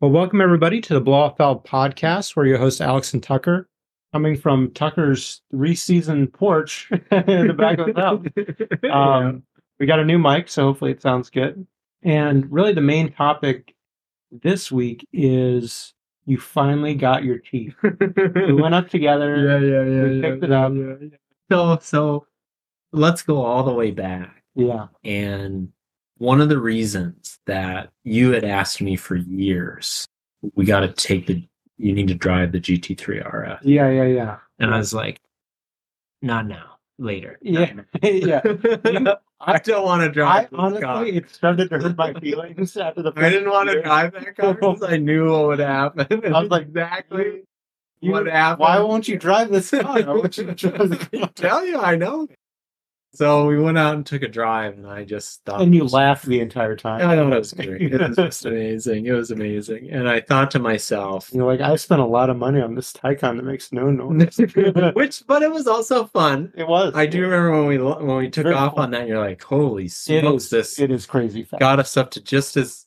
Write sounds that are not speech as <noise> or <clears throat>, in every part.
Well, welcome everybody to the Blow Off Valve podcast, where your host Alex and Tucker, coming from Tucker's three-season porch <laughs> in the back of the house. <laughs> Um, we got a new mic, so hopefully it sounds good. And really, the main topic this week is you finally got your teeth. we went up together. <laughs> yeah, yeah, yeah. We yeah, picked it up. yeah, yeah. So, so let's go all the way back. Yeah. And one of the reasons that you had asked me for years, we got to take the, you need to drive the GT3 RS. Yeah. Yeah. Yeah. And I was like, not now, later. Yeah. <laughs> yeah. You- <laughs> I don't want to I drive. car. honestly, it started to hurt my feelings after the. <laughs> I didn't want to drive that car because I knew what would happen. I was like, exactly You- what happened. Why won't you drive this car? I want you to drive the I car. tell you, I know. So we went out and took a drive, and I just thought, And you laughed the entire time. I thought it was great. It was just amazing. It was amazing, and I thought to myself, You're like, I spent a lot of money on this Taycan that makes no noise. <laughs> which, but it was also fun. It was. I do remember when we when we took Very off fun. on that. You're like, holy smokes, is, this it is crazy fast. got us up to just as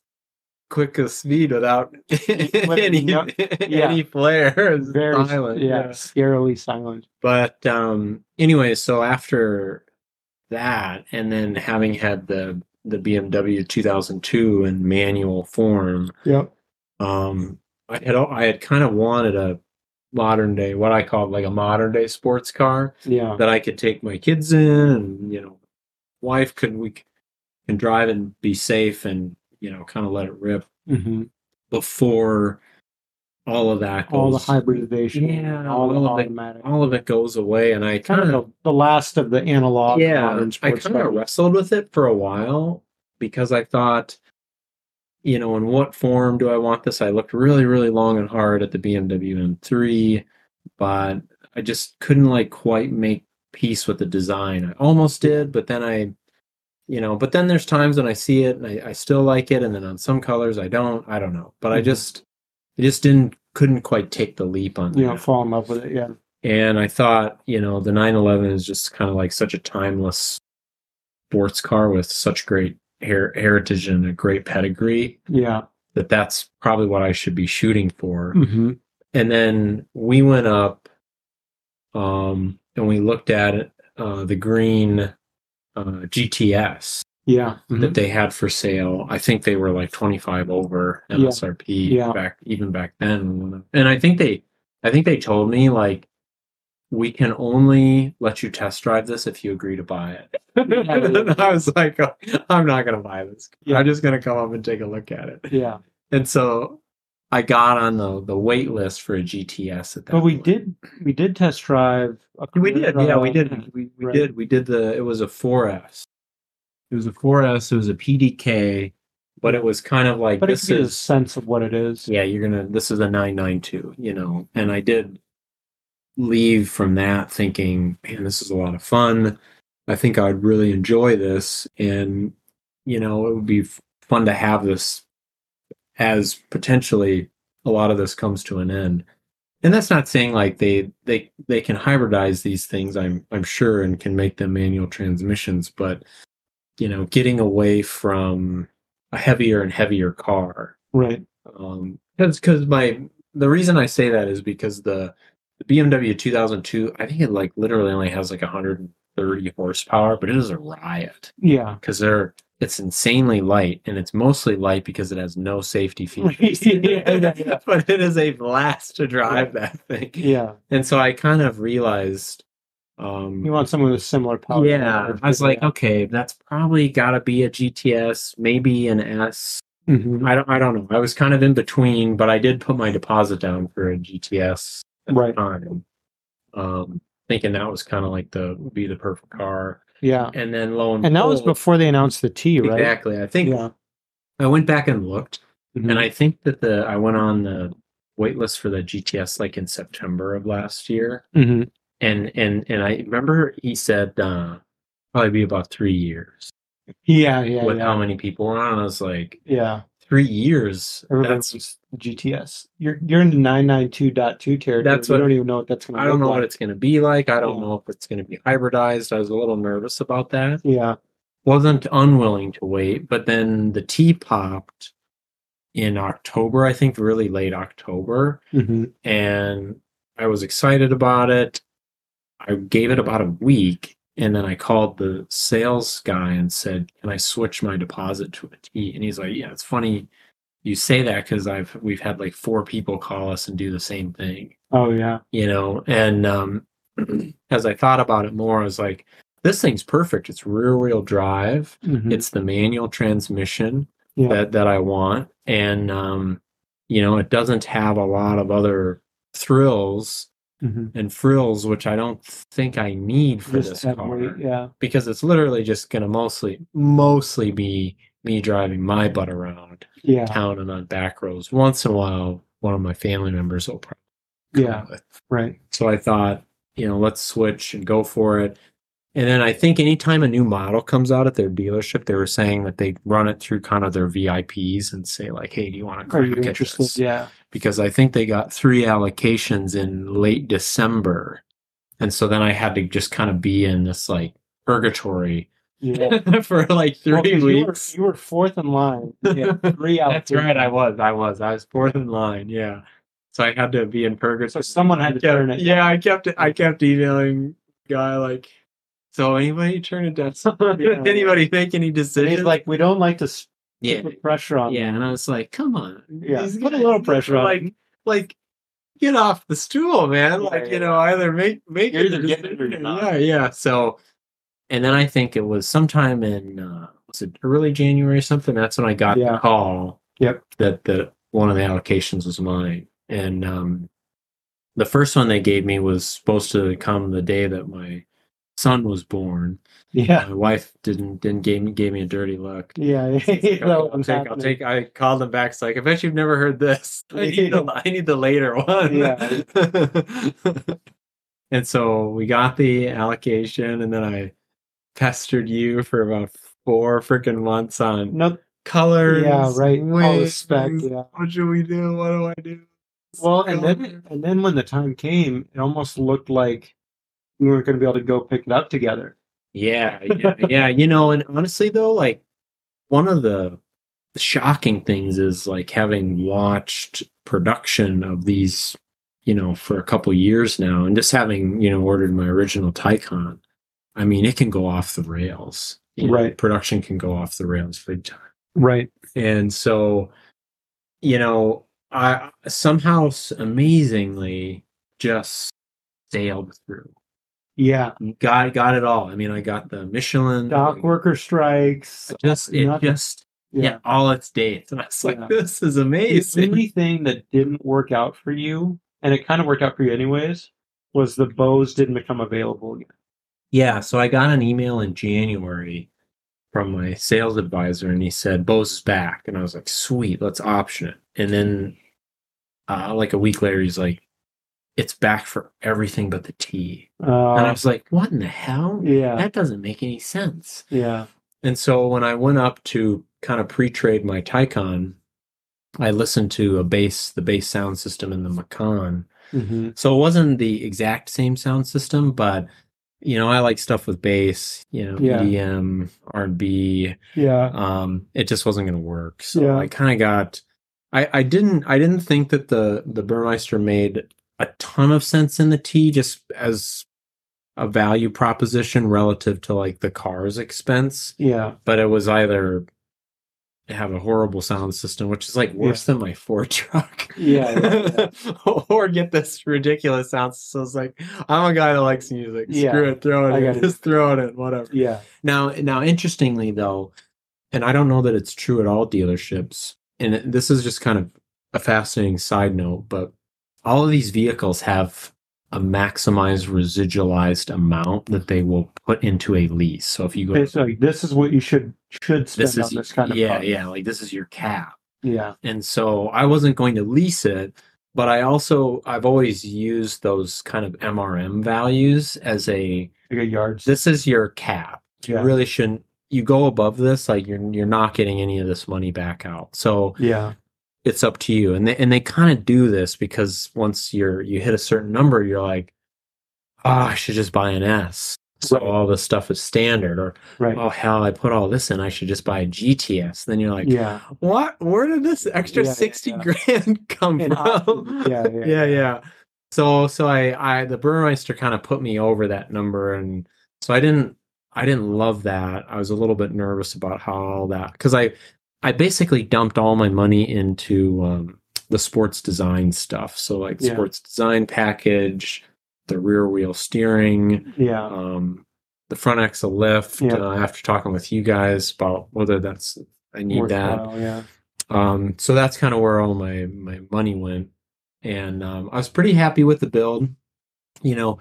quick a speed without <laughs> any no- <laughs> yeah. any flare. Very silent. yeah, scarily silent. But um anyway, so after that and then having had the the BMW 2002 in manual form, Yep. um I had I had kind of wanted a modern day what I call like a modern day sports car Yeah. that I could take my kids in and you know wife could we can drive and be safe and you know kind of let it rip hmm before all of that goes All the hybridization. Yeah, All all of it. automatic. all of it goes away and I kind of the, last of the analog yeah I kind of wrestled with it for a while because I thought you know in what form do I want this I looked really really long and hard at the BMW M3 but I just couldn't like quite make peace with the design I almost did but then I you know but then there's times when I see it and I, I still like it and then on some colors I don't I don't know but I Mhm. just I just didn't couldn't quite take the leap on know, that. fall in love with it. Yeah. And I thought, you know, the 911 is just kind of like such a timeless sports car with such great her- heritage and a great pedigree Yeah. that that's probably what I should be shooting for. hmm And then we went up um, and we looked at uh, the green uh, GTS Yeah. mhm. that they had for sale. I think they were like 25 over MSRP Yeah. back even back then. And I think they I think they told me like we can only let you test drive this if you agree to buy it. <laughs> and I was like, "Oh, I'm not going to buy this. Yeah. I'm just going to come up and take a look at it. Yeah. And so I got on the the wait list for a GTS at that But we point. did we did test drive. A We did, yeah, we did. We, we Right. did. We did the. It was a 4S. It was a 4S. It was a PDK, but it was kind of like But it this gives you a is. sense of what it is. Yeah, you're gonna. This is a 992. You know, and I did leave from that thinking, man, this is a lot of fun. I think I'd really enjoy this, and you know, it would be f- fun to have this as potentially a lot of this comes to an end and that's not saying like they they they can hybridize these things i'm i'm sure and can make them manual transmissions but you know getting away from a heavier and heavier car Right. um because because my the reason i say that is because the the bmw 2002 i think it like literally only has like 130 horsepower but it is a riot Yeah. because they're it's insanely light and it's mostly light because it has no safety <laughs> features Yeah, yeah, yeah. <laughs> but it is a blast to drive that thing Yeah. and so i kind of realized um You want someone with similar power. yeah i was like okay that's probably got to be a gts maybe an s Mhm. i don't i don't know i was kind of in between but i did put my deposit down for a gts at Right. the time um thinking that was kind of like the would be the perfect car Yeah. and then lo and And that was before they announced the T, right? exactly i think Yeah. i went back and looked Mhm. and I think that the I went on the waitlist for the GTS like in September of last year, Mhm. And and and I remember he said uh, probably be about three years Yeah. Yeah. with yeah. how many people were on. I was like, Yeah. three years. That's GTS. You're you're in the 992.2 territory. That's you what- don't even know what that's going to I don't know like. what it's going to be like. I don't Yeah. know if it's going to be hybridized. I was a little nervous about that. Yeah. Wasn't unwilling to wait, but then the T popped in October, I think really late October. hmm And I was excited about it. I gave it about a week and then I called the sales guy and said, Can I switch my deposit to a T? And he's like, Yeah, it's funny you say that because I've we've had like four people call us and do the same thing Oh yeah. you know and um <clears throat> as i thought about it more i was like this thing's perfect it's rear wheel drive Mhm. it's the manual transmission Yeah. that that i want and um you know it doesn't have a lot of other thrills Mhm. and frills which i don't think i need for Just this car yeah. because it's literally just going to mostly mostly be me driving my butt around Yeah. town and on back roads once in a while one of my family members will probably come Yeah. with. Right. So I thought, you know, let's switch and go for it. And then I think anytime a new model comes out at their dealership, they were saying that they run it through kind of their VIPs and say like, "Hey, do you want to Are crack you interested? this?" Yeah. Because I think they got three allocations in late December, and so then I had to just kind of be in this like purgatory Yeah. <laughs> for like three Well, 'cause you were, weeks. you were fourth in line. Yeah. <laughs> Three out. That's right. I was. I was. I was fourth in line. Yeah. So I had to be in purgatory. So someone had to Yeah, turn it. Yeah, I kept I kept emailing guy like, so anybody turn it down? <laughs> Yeah. anybody make any And decisions? he's like, we don't like to yeah, put pressure on. yeah, and I was like, come on, Yeah, These put a little pressure on Like, like, get off the stool, man. Yeah, like, yeah, you know, either make make You're it either or getting it or not. Yeah, yeah. So, and then I think it was sometime in uh, was it early January or something. That's when I got Yeah. the call. Yep. That the one of the allocations was mine, and um, the first one they gave me was supposed to come the day that my son was born. Yeah. My wife didn't didn't give me gave me a dirty look. Yeah. <laughs> Like, I'll was take. I'll take. I called them back. It's like I bet you've never heard this. <laughs> I need the. <laughs> I need the later one. Yeah. and so we got the allocation, and then I pestered you for about four freaking months on No. colors. Yeah. Right. All the wings, spec. Yeah. What should we do? What do I do? Well, and then and then when the time came, it almost looked like we weren't going to be able to go pick it up together. Yeah, yeah, yeah. You know, and honestly though, like one of the shocking things is like having watched production of these, you know, for a couple years now, and just having you know ordered my original Taycan. I mean, it can go off the rails. You know, Right. production can go off the rails big time. Right. And so, you know, I somehow amazingly just sailed through. Yeah. Got got it all. I mean, I got the Michelin Dock worker strikes. just it nothing. just yeah. Yeah. all its dates and <laughs> i was like Yeah. this is amazing. The only thing that didn't work out for you, and it kind of worked out for you anyways, was the Bose didn't become available again. yeah so i got an email in january from my sales advisor and he said bose is back and i was like sweet let's option it and then uh, like a week later he's like it's back for everything but the t and i Uh, was like what in the hell yeah. that doesn't make any sense Yeah. And so when I went up to kind of pre-trade my Taycan, I listened to a bass, the bass sound system in the Macan. hmm So it wasn't the exact same sound system, but you know, I like stuff with bass, you know, Yeah. EDM, R&B. Yeah. Um, it just wasn't going to work. So Yeah. I kind of got, I, I didn't, I didn't think that the, the Burmester made a ton of sense in the T just as a value proposition relative to like the car's expense Yeah. but it was either have a horrible sound system, which is like worse than my Ford truck. Yeah, <laughs> or get this ridiculous sound. So it's like I'm a guy that likes music. Yeah. Screw it, throw it in. Just throw it in, whatever. Yeah. Now now interestingly though, and I don't know that it's true at all dealerships, and this is just kind of a fascinating side note, but all of these vehicles have a maximized residualized amount that they will put into a lease. So if you go It's like this is what you should should spend this is on this kind of yeah car. yeah like this is your cap Yeah. and so i wasn't going to lease it but i also i've always used those kind of mrm values as a Like a yard. this is your cap you really shouldn't you go above this like you're you're not getting any of this money back out so Yeah. It's up to you and they and they kind of do this because once you're you hit a certain number you're like oh i should just buy an s So Right. all this stuff is standard. Or Right. oh hell, I put all this in. I should just buy a GTS. Then you're like, yeah. what? Where did this extra Yeah, yeah, sixty yeah. grand <laughs> come And from? <laughs> Yeah, yeah, yeah, yeah. So so I I the Burmester kind of put me over that number, and so I didn't I didn't love that. I was a little bit nervous about how all that because I I basically dumped all my money into um, the sports design stuff. So like Yeah. sports design package, the rear wheel steering, Yeah. um, the front axle lift. Yeah. Uh, after talking with you guys about whether that's I need that. Yeah. Um, so that's kind of where all my my money went, and um, I was pretty happy with the build. You know,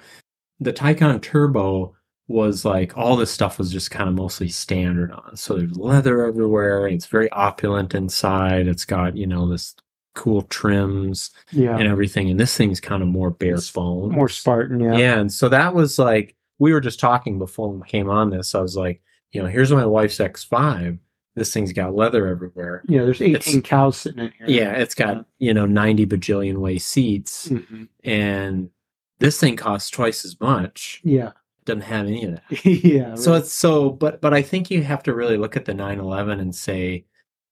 the Taycan Turbo was like all this stuff was just kind of mostly standard on. So there's leather everywhere. It's very opulent inside. It's got you know this cool trims Yeah. and everything, and this thing's kind of more bare It's bones. More Spartan. Yeah. Yeah. and so that was like we were just talking before we came on this. I was like, you know, here's my wife's X5. This thing's got leather everywhere. Yeah. There's 18 It's- cows sitting in here. Yeah, it's got, you know, 90 bajillion way seats Mhm. and this thing costs twice as much. Yeah. Doesn't have any of that. <laughs> yeah. So right. it's so but but I think you have to really look at the 911 and say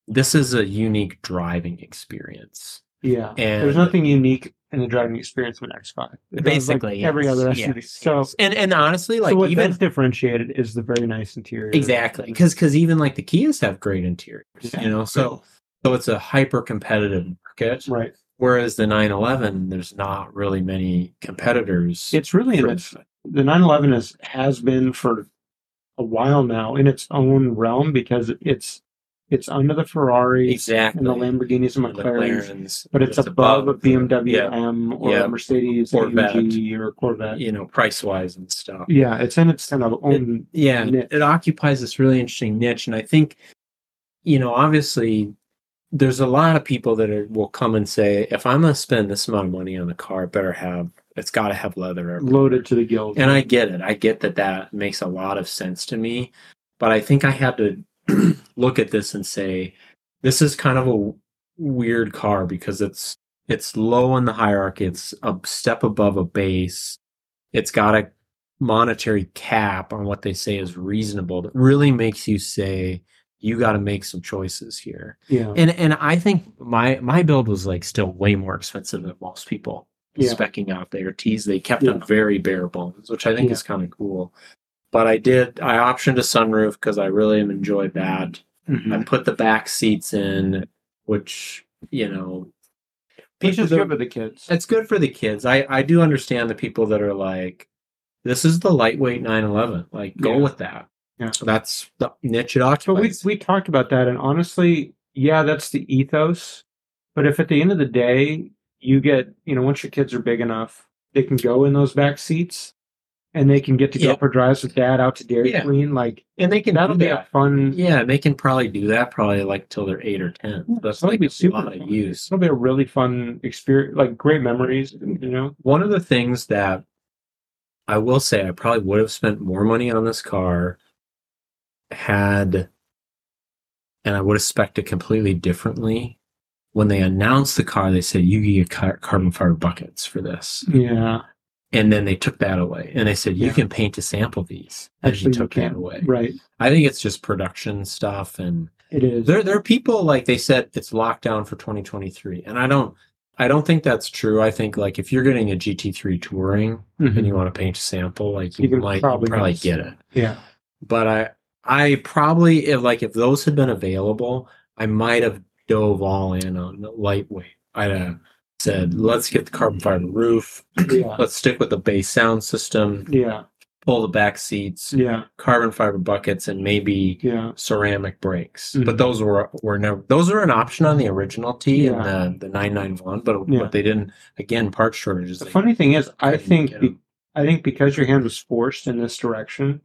this is a unique driving experience. yeah. and- There's nothing unique in the driving experience of an X5. It does, like, Basically, every yes, other yes, SUV. So, yes. and and honestly like so what even does differentiate it is the very nice interior. exactly because because even like the Kias have great interiors, Yeah. you know. So so it's a hyper competitive market Right. whereas the 911 there's not really many competitors. It's really in its the 911 is has been for a while now in its own realm because it's it's under the Ferrari exactly and the Lamborghinis and McLarens, McLarens, but it's above a BMW yeah, M or Yeah. a Mercedes Corvette. AMG or Corvette. you know price wise and stuff. Yeah, it's in its kind of own. yeah niche. it occupies this really interesting niche and i think you know obviously there's a lot of people that are, will come and say if i'm going to spend this amount of money on a car it better have it's got to have leather everywhere. loaded to the gills. and i get it. I get that that makes a lot of sense to me but i think i had to <clears throat> look at this and say this is kind of a weird car because it's it's low in the hierarchy. It's a step above a base. It's got a monetary cap on what they say is reasonable. That really makes you say you got to make some choices here. Yeah, and and i think my my build was like still way more expensive than most people Yeah. specking out their tees they kept Yeah. them very bare bones which i think Yeah. is kind of cool but i did i optioned a sunroof because i really enjoy enjoyed that Mhm. i put the back seats in which you know Which is good for the kids. it's good for the kids. I I do understand the people that are like, this is the lightweight 911. Like, go Yeah. with that. Yeah. so that's the niche it occupies. But we we talked about that, and honestly, yeah, that's the ethos. But if at the end of the day you get, you know, once your kids are big enough, they can go in those back seats, and they can get to go for drives with dad out to Dairy Yeah. Queen. Like and they can that'll be a fun. Yeah, they can probably do that probably like till they're eight or ten. That's that'll like be a super lot of use. It'll be a really fun experience, like great memories. You know, One of the things that I will say I probably would have spent more money on this car had and I would have spec'd it completely differently. When they announced the car, they said you get car- carbon fiber buckets for this. yeah, and then they took that away. And they said you Yeah. can paint to sample these. And actually, took that away. Right, i think it's just production stuff and it is. there there are people like they said it's locked down for 2023 and i don't i don't think that's true. I think like if you're getting a gt3 touring Mhm. and you want to paint a sample like you, You might probably probably, get it. Yeah, but i i probably if like if those had been available i might have dove all in on the lightweight i'd have said let's get the carbon fiber roof yeah, let's stick with the base sound system yeah, pull the back seats, yeah, carbon fiber buckets, and maybe yeah. ceramic brakes. Mhm. But those were were never those were an option on the original T Yeah. and the the nine nine one, but Yeah. but they didn't. Again, part shortages. The funny thing is, I think. I think because your hand was forced in this direction,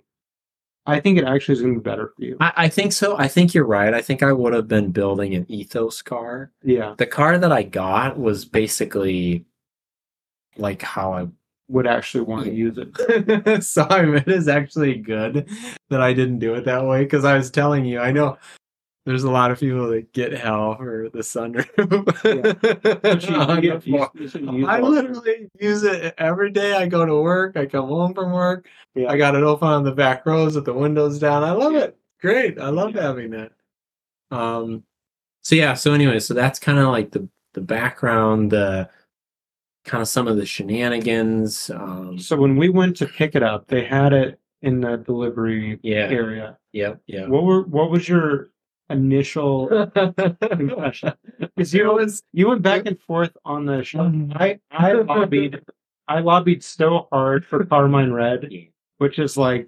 I think it actually is going to be better for you. I, I think so. I think you're right. I think I would have been building an ethos car. Yeah, The car that I got was basically like how I would actually want to use it. <laughs> so I mean, it is actually good that I didn't do it that way because I was telling you, I know there's a lot of people that get hell for the sunroof. But <laughs> you- <laughs> On you the get- you- floor. you should use I literally use it every day. I go to work. I come home from work. Yeah. I got it open on the back rows with the windows down. I love it. Great. I love having that. Um. So yeah. So anyway, so that's kind of like the the background, the kind of some of the shenanigans. Um. So when we went to pick it up, they had it in the delivery Yeah. area. Yep. Yeah. What were what was your initial impression? Because <laughs> you was you went back and forth on the show. I I lobbied I lobbied so hard for <laughs> Carmine Red, which is like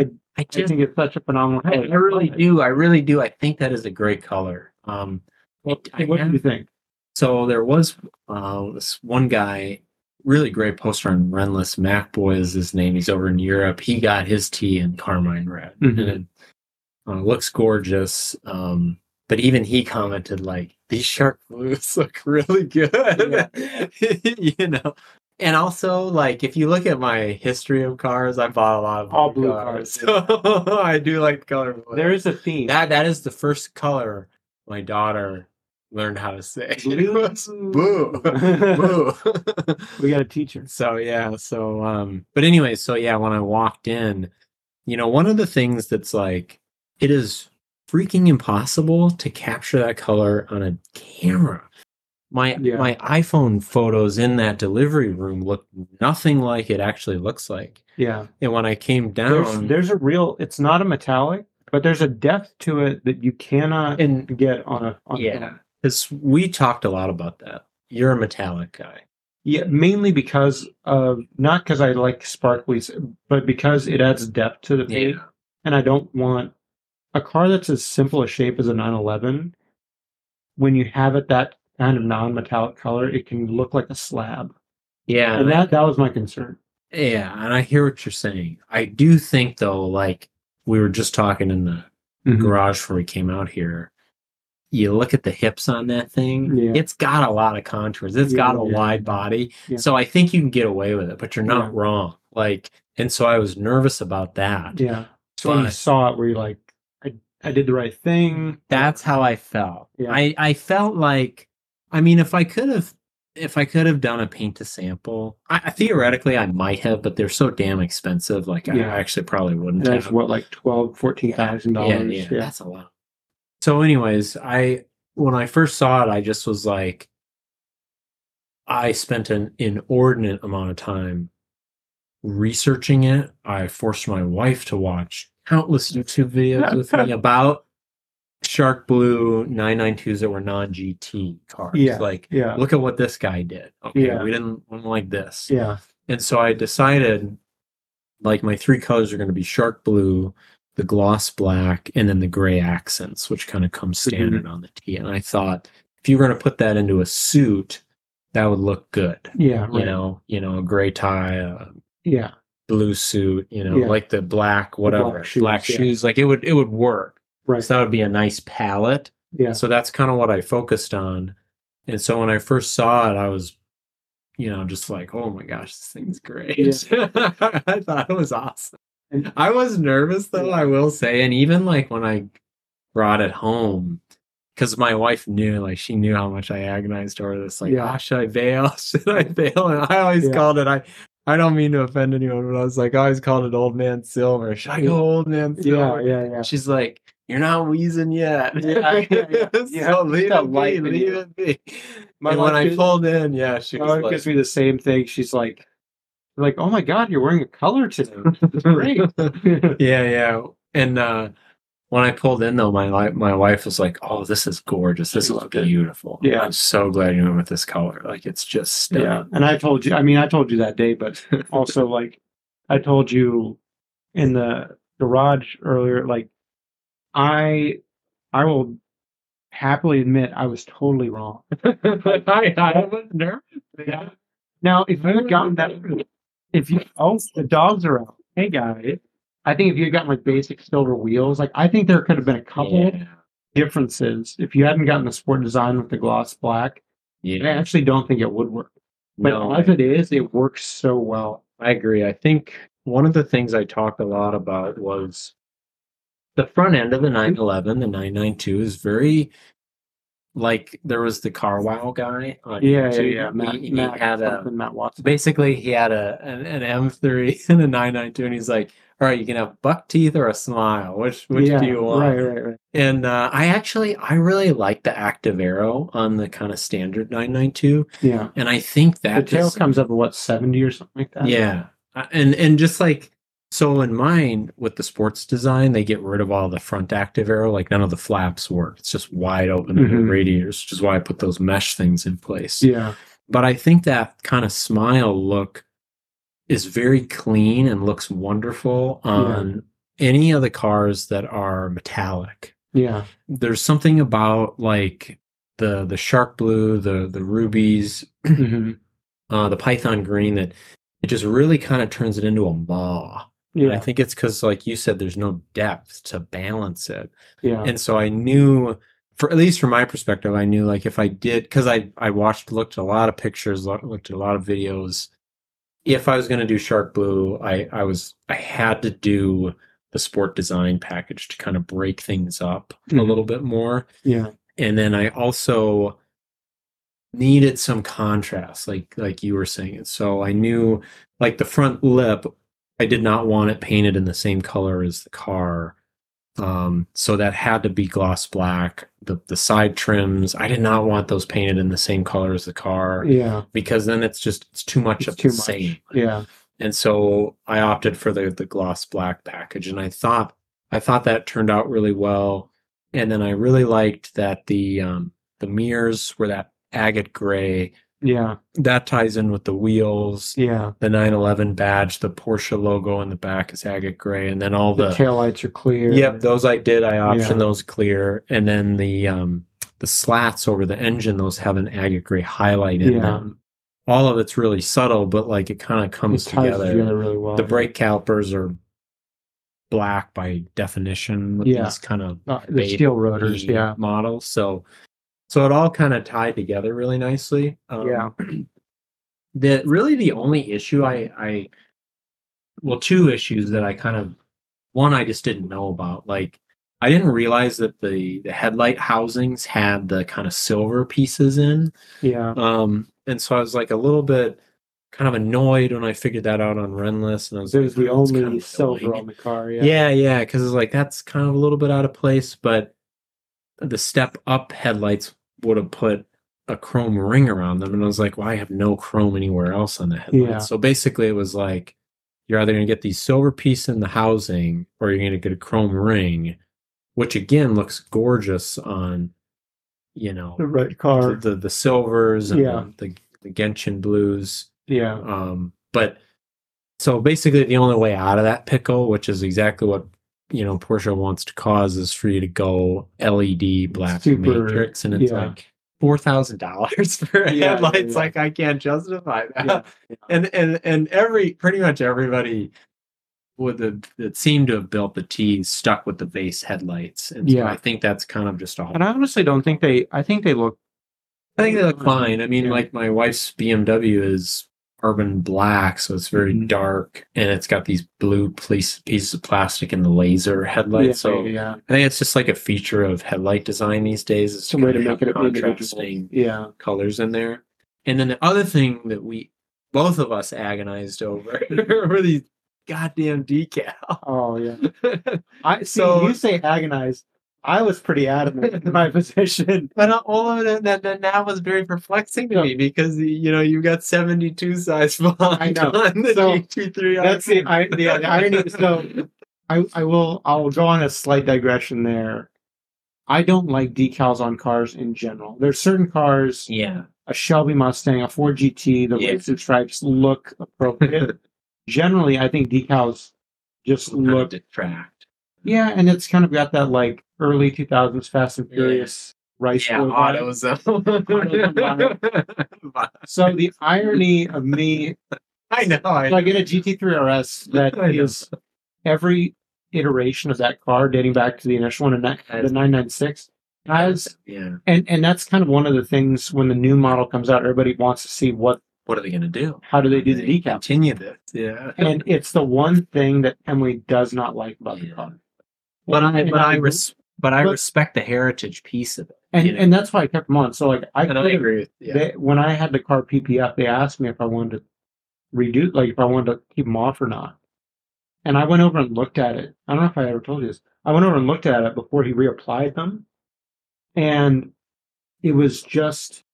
I I just think it's such a phenomenal. I, I really do. I really do. I think that is a great color. Um, What, I what do you think? so there was uh, this one guy, really great poster on Rennlist. Macboy is his name. He's over in Europe. He got his tea in carmine red, Mhm. and uh, looks gorgeous. Um, but even he commented like, "These shark blues <laughs> look really good," <laughs> you know. And also, like, if you look at my history of cars, I bought a lot of All blue cars, So <laughs> I do like the color blue. There is a theme. That that is the first color my daughter learned how to say. Blue. Boo. boo. we got a teacher. so yeah, so um but anyway, so yeah, when I walked in, you know, one of the things that's like it is freaking impossible to capture that color on a camera. My Yeah. my iPhone photos in that delivery room look nothing like it actually looks like. Yeah. And when I came down there's a real. It's not a metallic, but there's a depth to it that you cannot and get on a. On Yeah. Because we talked a lot about that. You're a metallic guy. Yeah, mainly because of not because I like sparklies, but because it adds depth to the paint, and I don't want a car that's as simple a shape as a 911. When you have it that kind of non-metallic color, it can look like a slab, Yeah. and that that was my concern. Yeah. And I hear what you're saying. I do think, though, like we were just talking in the mm-hmm. garage before we came out here. You look at the hips on that thing, Yeah. it's got a lot of contours. It's got a Yeah. wide body. Yeah. So I think you can get away with it, but you're not Yeah. wrong. Like, and so I was nervous about that. Yeah. So when you saw it, were you like, I, did the right thing? That's how I felt. Yeah. I, I felt like, I mean, if I could have, if I could have done a paint to sample, I, theoretically I might have, but they're so damn expensive. Like Yeah. I actually probably wouldn't That's have. what like twelve, fourteen uh, thousand yeah, dollars. yeah, that's a lot. So, anyways, I when I first saw it, I just was like, I spent an inordinate amount of time researching it. I forced my wife to watch countless YouTube videos with me <laughs> about Shark Blue 992s that were non GT cars. Yeah. Like, Yeah. look at what this guy did. Okay, Yeah. we didn't, we didn't like this. Yeah. And so I decided like my three colors are going to be shark blue, the gloss black, and then the gray accents, which kind of comes Mm-hmm. standard on the T. And I thought if you were going to put that into a suit, that would look good. Yeah. You Right. know, you know, a gray tie, a Yeah. Blue suit, you know, Yeah. like the black, whatever, black black shoes, shoes, yeah. Like it would, it would work. Right. So that would be a nice palette. Yeah. So that's kind of what I focused on. And so when I first saw it, I was, you know, just like, oh my gosh, this thing's great. <laughs> I thought it was awesome. And- I was nervous though, I will say. And even like when I brought it home, because my wife knew, like, she knew how much I agonized over this. Like, Yeah. ah, should I bail? <laughs> Should I bail? And I always Yeah. called it, I, I don't mean to offend anyone, but I was like, I always called it Old Man Silver. Should I go Old Man Silver? Yeah. Yeah. Yeah. She's like, "You're not wheezing yet." Yeah, yeah, yeah. <laughs> So leave it be. Leave it. be. My and when I pulled in, yeah, she was like, gives me the same thing. She's like, like, oh my god, you're wearing a color today. It's great. <laughs> "Yeah, yeah." And uh, when I pulled in, though, my my wife was like, "Oh, this is gorgeous. This is beautiful. Yeah. I'm so glad you went with this color. Like, it's just stunning." yeah. And I told you. I mean, I told you that day, but <laughs> also like, I told you in the garage earlier. Like, I, I will happily admit I was totally wrong. <laughs> I, I was nervous. Yeah. Now, if you had gotten that, if you oh the dogs are out. Hey guys, I think if you had gotten like basic silver wheels, like I think there could have been a couple Yeah. differences if you hadn't gotten the sport design with the gloss black. Yeah. I actually don't think it would work, but No, as it is, it works so well. I agree. I think one of the things I talked a lot about was the front end of the 911, the 992 is very like there was the car wow guy. On Yeah, yeah, yeah. Matt, He, he Matt, had a Matt Watson. basically he had a an, an M3 <laughs> and a 992, and he's like, "All right, you can have buck teeth or a smile. Which which yeah, do you want?" Right, right, right. And uh, I actually I really like the active aero on the kind of standard 992, Yeah. and I think that The tail just- comes up at what, 70 or something like that? yeah, Uh, and and just like so in mine with the sports design, they get rid of all the front active aero, like none of the flaps work. It's just wide open Mhm. radiators, which is why I put those mesh things in place. Yeah. But I think that kind of smile look is very clean and looks wonderful on any of the cars that are metallic. Yeah. There's something about like the the shark blue, the the rubies, hmm <clears throat> uh, the python green that it just really kind of turns it into a maw. And I think it's because, like you said, there's no depth to balance it. Yeah. And so I knew, for at least from my perspective, I knew like if I did, because I I watched, looked a lot of pictures, looked at a lot of videos. If I was going to do shark blue, I I was I had to do the sport design package to kind of break things up a Mhm. little bit more Yeah. and then I also needed some contrast, like like you were saying. So I knew, like the front lip, I did not want it painted in the same color as the car, um, so that had to be gloss black. The the side trims, I did not want those painted in the same color as the car Yeah. because then it's just it's too much It's of too the much. same. Yeah. And so I opted for the the gloss black package, and I thought I thought that turned out really well. And then I really liked that the um, the mirrors were that agate gray. Yeah. That ties in with the wheels, Yeah. the 911 badge, the Porsche logo in the back is agate gray, and then all The the, taillights are clear. yep those I did. I optioned Yeah. those clear, and then the um, the slats over the engine those have an agate gray highlight in Yeah. them. All of it's really subtle, but like it kind of comes together together really well. the brake calipers are black by definition with Yeah. these kind of Uh, the steel rotors. Yeah. models. So so it all kind of tied together really nicely. Um, Yeah. <clears throat> The really the only issue I I well two issues that I kind of one I just didn't know about like I didn't realize that the the headlight housings had the kind of silver pieces in. Yeah. Um and so I was like a little bit kind of annoyed when I figured that out on Rennlist and I was It was like, the "Oh, only kind of silver annoying." on the car. Yeah. Yeah, yeah, because it's like that's kind of a little bit out of place, but the step up headlights would have put a chrome ring around them, and I was like, well, I have no chrome anywhere else on the headlights. Yeah. So basically, it was like you're either going to get the silver piece in the housing, or you're going to get a chrome ring, which again looks gorgeous on, you know, The red the car. the, the silvers and Yeah. the, the Gentian blues. Yeah. Um, but so basically, the only way out of that pickle, which is exactly what you know Porsche wants to cause, is for you to go LED black Super- matrix, and it's yeah. like four thousand dollars <laughs> for Yeah, headlights. yeah. Like I can't justify that. And and and every pretty much everybody with the that seemed to have built the T's stuck with the base headlights, and so Yeah. I think that's kind of just a And I honestly don't think they. I think they look. I think they look fine. I mean, like my wife's BMW is urban black, so it's very Mhm. dark, and it's got these blue piece, pieces of plastic in the laser headlights. yeah, so yeah. I think it's just like a feature of headlight design these days. Is It's a way to make it contrasting Yeah. colors in there. And then the other thing that we both of us agonized over <laughs> were these goddamn decals. Oh yeah. <laughs> I see. So- you say agonized. I was pretty adamant in my <laughs> position. But uh, all of it, that, that that was very perplexing to me because you know you've got seventy two size <laughs> font I know. on the So, GT3. That's the, I, the, the irony. So, I, I will I will go on a slight digression there. I don't like decals on cars in general. There's certain cars, yeah, a Shelby Mustang, a Ford GT, the Yeah. racing stripes look appropriate. <laughs> Generally, I think decals just kind of look detract. Yeah, and it's kind of got that like early 2000s Fast and Yeah. Furious rice Yeah, bowl vibe. AutoZone. <laughs> So the irony of me <laughs> I know. I So I get a GT3 RS <laughs> that know. is every iteration of that car dating back to the initial one, and that, the 996 has, yeah. and and that's kind of one of the things when the new model comes out, everybody wants to see what What are they going to do? how do they do the decal, Continue this. Yeah. and it's the one thing that Emily does not like about the car. But I but I res- but I but- respect the heritage piece of it. and you know? and that's why I kept them on. So like I and I agree with yeah. they, when I had the car PPF, they asked me if I wanted to redo, like if I wanted to keep them off or not. And I went over and looked at it. I don't know if I ever told you this. I went over and looked at it before he reapplied them, and it was just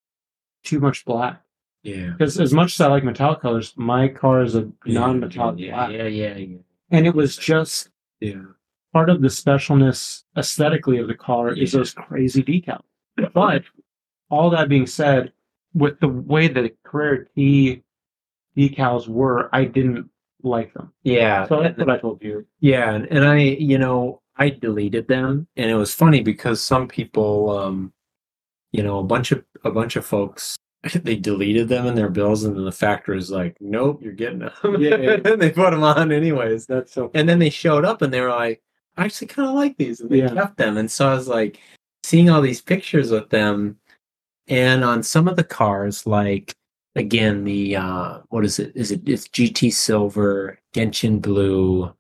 too much black. yeah. Because as much as I like metallic colors, my car is a non-metallic yeah, black, yeah, yeah, yeah, and it was just yeah. Part of the specialness aesthetically of the car is those crazy decals. But all that being said, with the way that the Carrera T decals were, I didn't like them. Yeah, So that's what I told you. yeah, and, and I, you know, I deleted them, and it was funny because some people, um, you know, a bunch of a bunch of folks, <laughs> they deleted them in their bills, and then the factory was like, "Nope, you're getting them." Yeah, yeah. and <laughs> they put them on anyways. That's so. And then they showed up, and they were like, "I actually kind of like these," and they Yeah. kept them. And so I was like, seeing all these pictures with them, and on some of the cars, like again the uh what is it is it it's gt silver gentian blue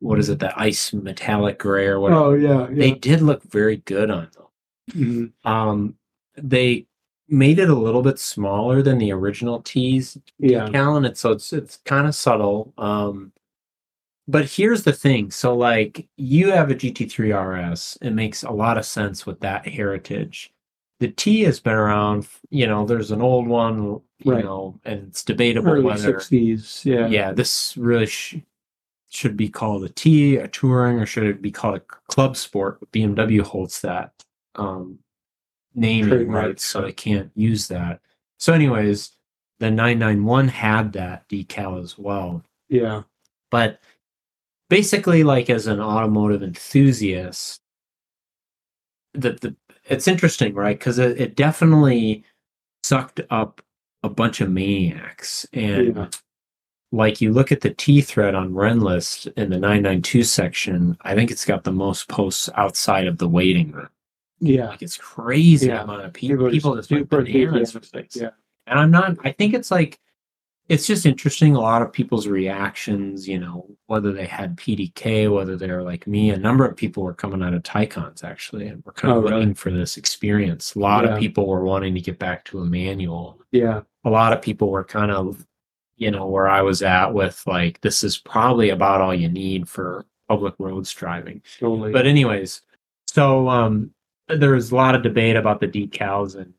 what is it the ice metallic gray or whatever Oh yeah, they did look very good on them Mhm. um they made it a little bit smaller than the original tees yeah. decal and it's so it's it's kind of subtle um but here's the thing so like you have a gt3 rs it makes a lot of sense with that heritage the t has been around you know there's an old one you Right. know and it's debatable Early whether sixties. Yeah. yeah this really sh- should be called a t a touring or should it be called a club sport bmw holds that um naming rights so they can't use that so anyways the 991 had that decal as well Yeah. but basically like as an automotive enthusiast the, the it's interesting right because it, it definitely sucked up a bunch of maniacs and Yeah. like you look at the T thread on Rennlist in the 992 section, I think it's got the most posts outside of the waiting room. Yeah. Like it's crazy Yeah. amount of People people, just super bananas. Yeah. And I'm not, I think it's like, it's just interesting. A lot of people's reactions, you know, whether they had PDK, whether they're like me, a number of people were coming out of Taycans actually, and were kind of Oh, really? looking for this experience. A lot Yeah. of people were wanting to get back to a manual Yeah. a lot of people were kind of, you know, where I was at with like, this is probably about all you need for public roads driving. Totally. But anyways, so um, there was a lot of debate about the decals, and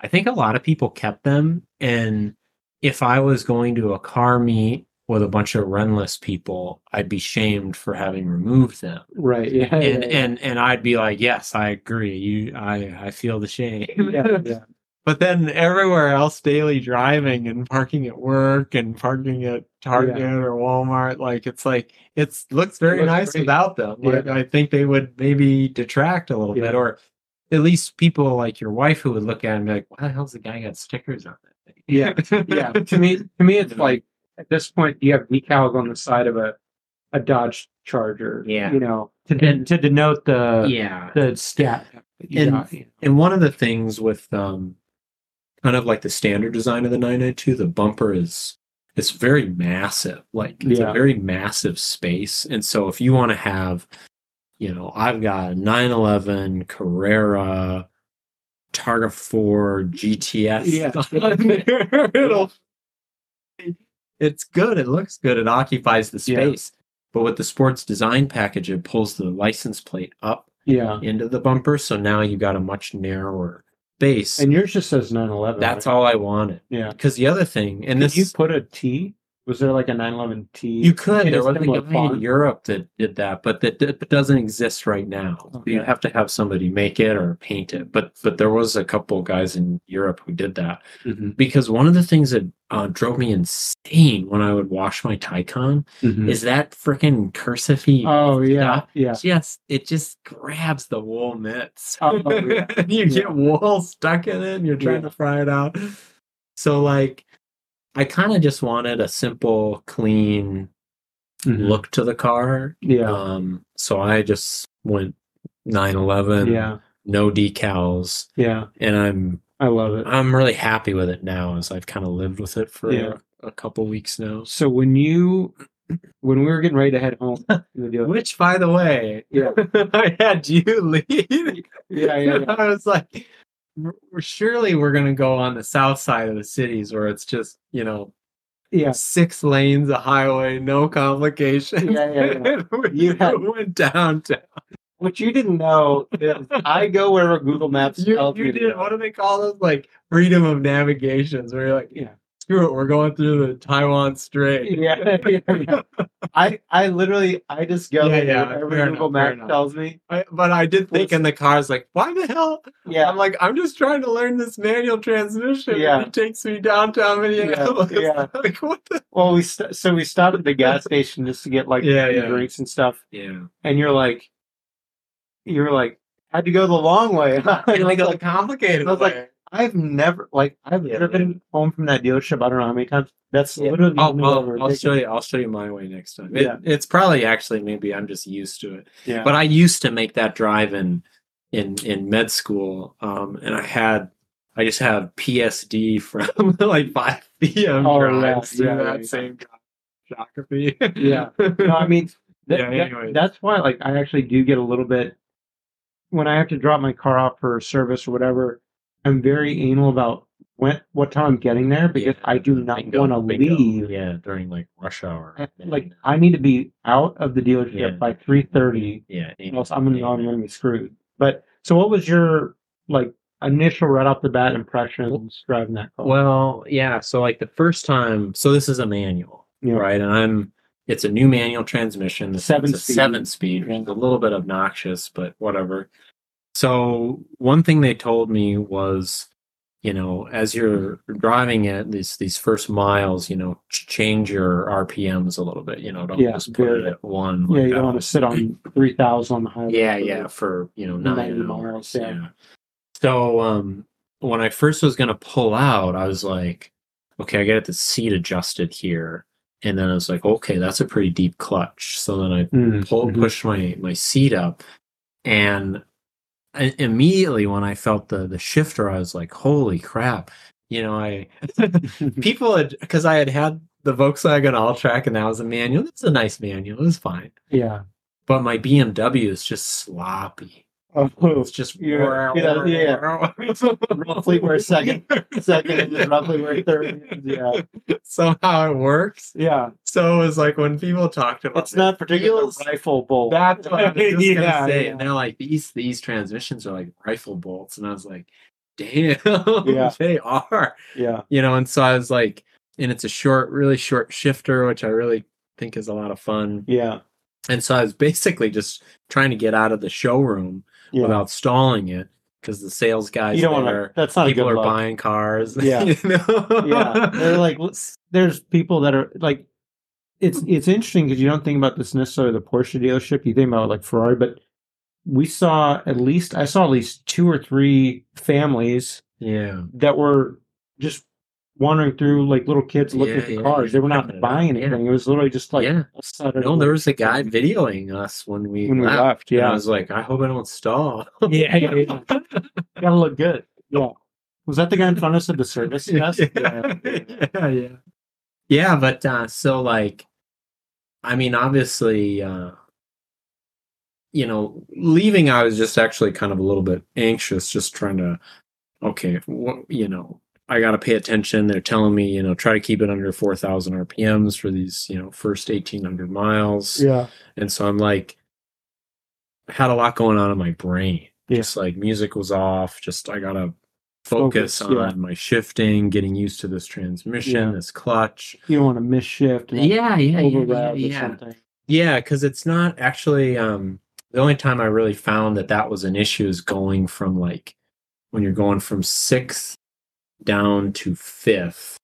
I think a lot of people kept them. And if I was going to a car meet with a bunch of Rennlist people, I'd be shamed for having removed them. right. Yeah. And yeah, and and I'd be like, yes, I agree. You, I I feel the shame. yeah. yeah. But then everywhere else, daily driving and parking at work and parking at Target or Walmart, like it's like it's looks very looks nice great. without them. Like Yeah. I think they would maybe detract a little Yeah. bit, or at least people like your wife who would look at it and be like, "Why the hell's the guy got stickers on that thing?" Yeah, yeah. To me, to me, it's <laughs> like at this point you have decals on the side of a a Dodge Charger. Yeah. you know, to de- to denote the yeah. the stat. that you And- And one of the things with um, kind of like the standard design of the 992, the bumper is it's very massive. Like it's Yeah. a very massive space. And so if you want to have, you know, I've got a 911 Carrera, Targa 4 GTS. Yeah. it'll- it's good. It looks good. It occupies the Yeah. space. But with the sports design package, it pulls the license plate up yeah, into the bumper. So now you've got a much narrower base. and yours just says 911. That's right? all I wanted. Yeah. Because the other thing, and Could this you put a T? Was there like a 911 T? you could. There was a guy in? Europe that did that, but that, that doesn't exist right now. Okay. You have to have somebody make it or paint it. But but there was a couple guys in Europe who did that Mhm, because one of the things that uh, drove me insane when I would wash my Taycan mhm. is that freaking cursive. Heat. Oh yeah, yeah. Yes, it just grabs the wool mitts. Oh, yeah. <laughs> you Yeah. get wool stuck in it and you're trying Yeah. to fry it out. So like I kind of just wanted a simple, clean Mhm. look to the car. Yeah, Um so I just went 911, yeah, no decals, yeah. and I'm I love it. I'm really happy with it now as I've kind of lived with it for Yeah. a couple weeks now. So when you when we were getting ready to head home. <laughs> Which, by the way, Yeah. <laughs> I had you <laughs> leave. Yeah, yeah, yeah. I was like, "We're- surely we're gonna go on the south side of the cities where it's just you know yeah. six lanes of highway, no complications. Yeah, yeah, yeah. <laughs> You had- <laughs> went downtown. What you didn't know is I go wherever Google Maps You, tells you me to did. What do they call those? Like freedom of navigations, where you're like, Yeah. Screw it, we're going through the Taiwan Strait. Yeah, <laughs> yeah. I I literally I just go Yeah, yeah, wherever fair Google enough, Maps tells me. I, but I did think in the cars, like, why the hell? Yeah, I'm like, I'm just trying to learn this manual transmission. Yeah. it takes me downtown Minneapolis. yeah. <laughs> like, <laughs> what the? Well, we st- so we stopped at the gas station just to get like Yeah, yeah. drinks and stuff, Yeah. and you're like, you're like, had to go the long way. I was like a like, complicated. I was like, way. I've never like I've Yeah, driven home from that dealership. I don't know how many times. That's Yeah. literally I'll, I'll, I'll show you. I'll show you my way next time. It, Yeah. It's probably actually maybe I'm just used to it. Yeah, But I used to make that drive in in in med school, um, and I had I just have PSD from <laughs> like five PM Oh, yeah, drives through yeah, that yeah. same geography. Yeah. no, I mean, <laughs> that, Yeah, that- that's why like I actually do get a little bit when I have to drop my car off for service or whatever. I'm very anal about when what time I'm getting there because I do not want to leave. Yeah, during like rush hour. Like I need to be out of the dealership Yeah. by three thirty, yeah, else I'm gonna I'm gonna be screwed. But so, what was your like initial right off the bat impressions driving that car? Well, yeah. So like the first time, so this is a manual, Yeah. right? And I'm it's a new manual transmission. Seven speed. seven speed, which is a little bit obnoxious, but whatever. So one thing they told me was, you know, as you're driving it, these these first miles, you know, change your RPMs a little bit. You know, don't Yeah, just put it at one. yeah, like you don't want to sit on three thousand on the highway. Yeah, for- yeah, for you know 90 nine miles, yeah. Yeah. So um, when I first was gonna pull out, I was like, okay, I got the seat adjusted here, and then I was like, okay, that's a pretty deep clutch. So then I Mm, pull, mhm. pushed my my seat up, and I, immediately when I felt the the shifter, I was like, holy crap! You know, I <laughs> <laughs> people had because I had had the Volkswagen Alltrack, and that was a manual. It's a nice manual. It was fine. yeah. But my BMW is just sloppy. It's just Yeah, yeah, yeah. roughly where second second is roughly where third. Yeah, Somehow it works. yeah. So it was like when people talked about It's not particularly Feels- rifle bolt. That's <laughs> what I was Yeah, gonna say. yeah. And they're like these these transmissions are like rifle bolts, and I was like, damn, Yeah. <laughs> they are. Yeah, You know, and so I was like, and it's a short, really short shifter, which I really think is a lot of fun. yeah, And so I was basically just trying to get out of the showroom yeah. without stalling it because the sales guys you don't want to, That's not people are buying cars. <laughs> Yeah. you know? yeah, they're like <laughs> there's people that are like it's it's interesting because you don't think about this necessarily the Porsche dealership. You think about like Ferrari, but we saw at least I saw at least two or three families yeah. that were just wandering through like little kids looking Yeah, at the yeah, cars. They were not it buying yeah. anything. It was literally just like Yeah. No, there was a guy videoing us when we when we left. Yeah, And I was like, I hope I don't stall. yeah, yeah, <laughs> yeah. gotta look good. Yeah, was that the guy in front of us at the service <laughs> desk? yeah, yeah, yeah. Yeah, but uh, so like, I mean, obviously, uh, you know, leaving, I was just actually kind of a little bit anxious, just trying to, okay, what, you know, I got to pay attention. They're telling me, you know, try to keep it under 4,000 RPMs for these, you know, first 1,800 miles. yeah, And so I'm like, I had a lot going on in my brain. Yeah. Just like music was off. Just I gotta focus, Focus, on yeah. my shifting, getting used to this transmission, Yeah. this clutch. you don't want to miss shift. Yeah, yeah, yeah, yeah, or yeah. something. Yeah, because it's not actually um the only time I really found that that was an issue is going from like when you're going from sixth down to fifth.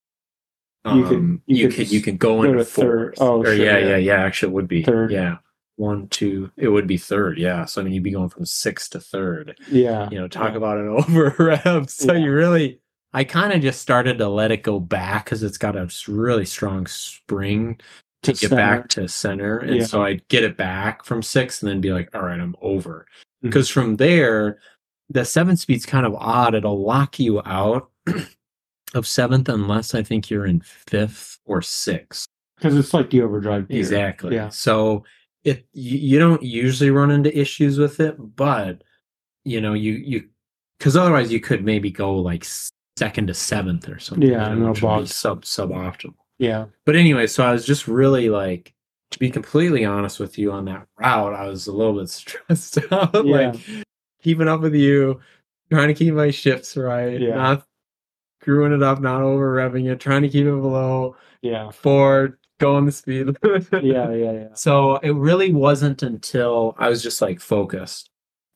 You could- Um, you you could could you could go go into to third. Oh, or sure, yeah, yeah. yeah, yeah. Actually, it would be Third. Yeah, one, two. It would be third. Yeah. So I mean, you'd be going from sixth to third. Yeah, You know, talk yeah. about an <laughs> over rev. So Yeah. you really, I kind of just started to let it go back because it's got a really strong spring to, get center. back to center. And Yeah. so I'd get it back from six and then be like, all right, I'm over. Because from there, the seven speed's kind of odd. It'll lock you out of seventh unless I think you're in fifth or sixth. because it's like the overdrive gear. Exactly. Yeah. So it you, you don't usually run into issues with it, but you know you you because otherwise you could maybe go like second to seventh or something. Yeah, you and know, it'll which would be bog. sub suboptimal. Yeah. But anyway, so I was just really like to be completely honest with you on that route, I was a little bit <laughs> stressed out, Yeah. like keeping up with you, trying to keep my shifts right, Yeah. not screwing it up, not over revving it, trying to keep it below Yeah. four, going the speed. Yeah. Yeah. <laughs> Yeah. So it really wasn't until I was just like focused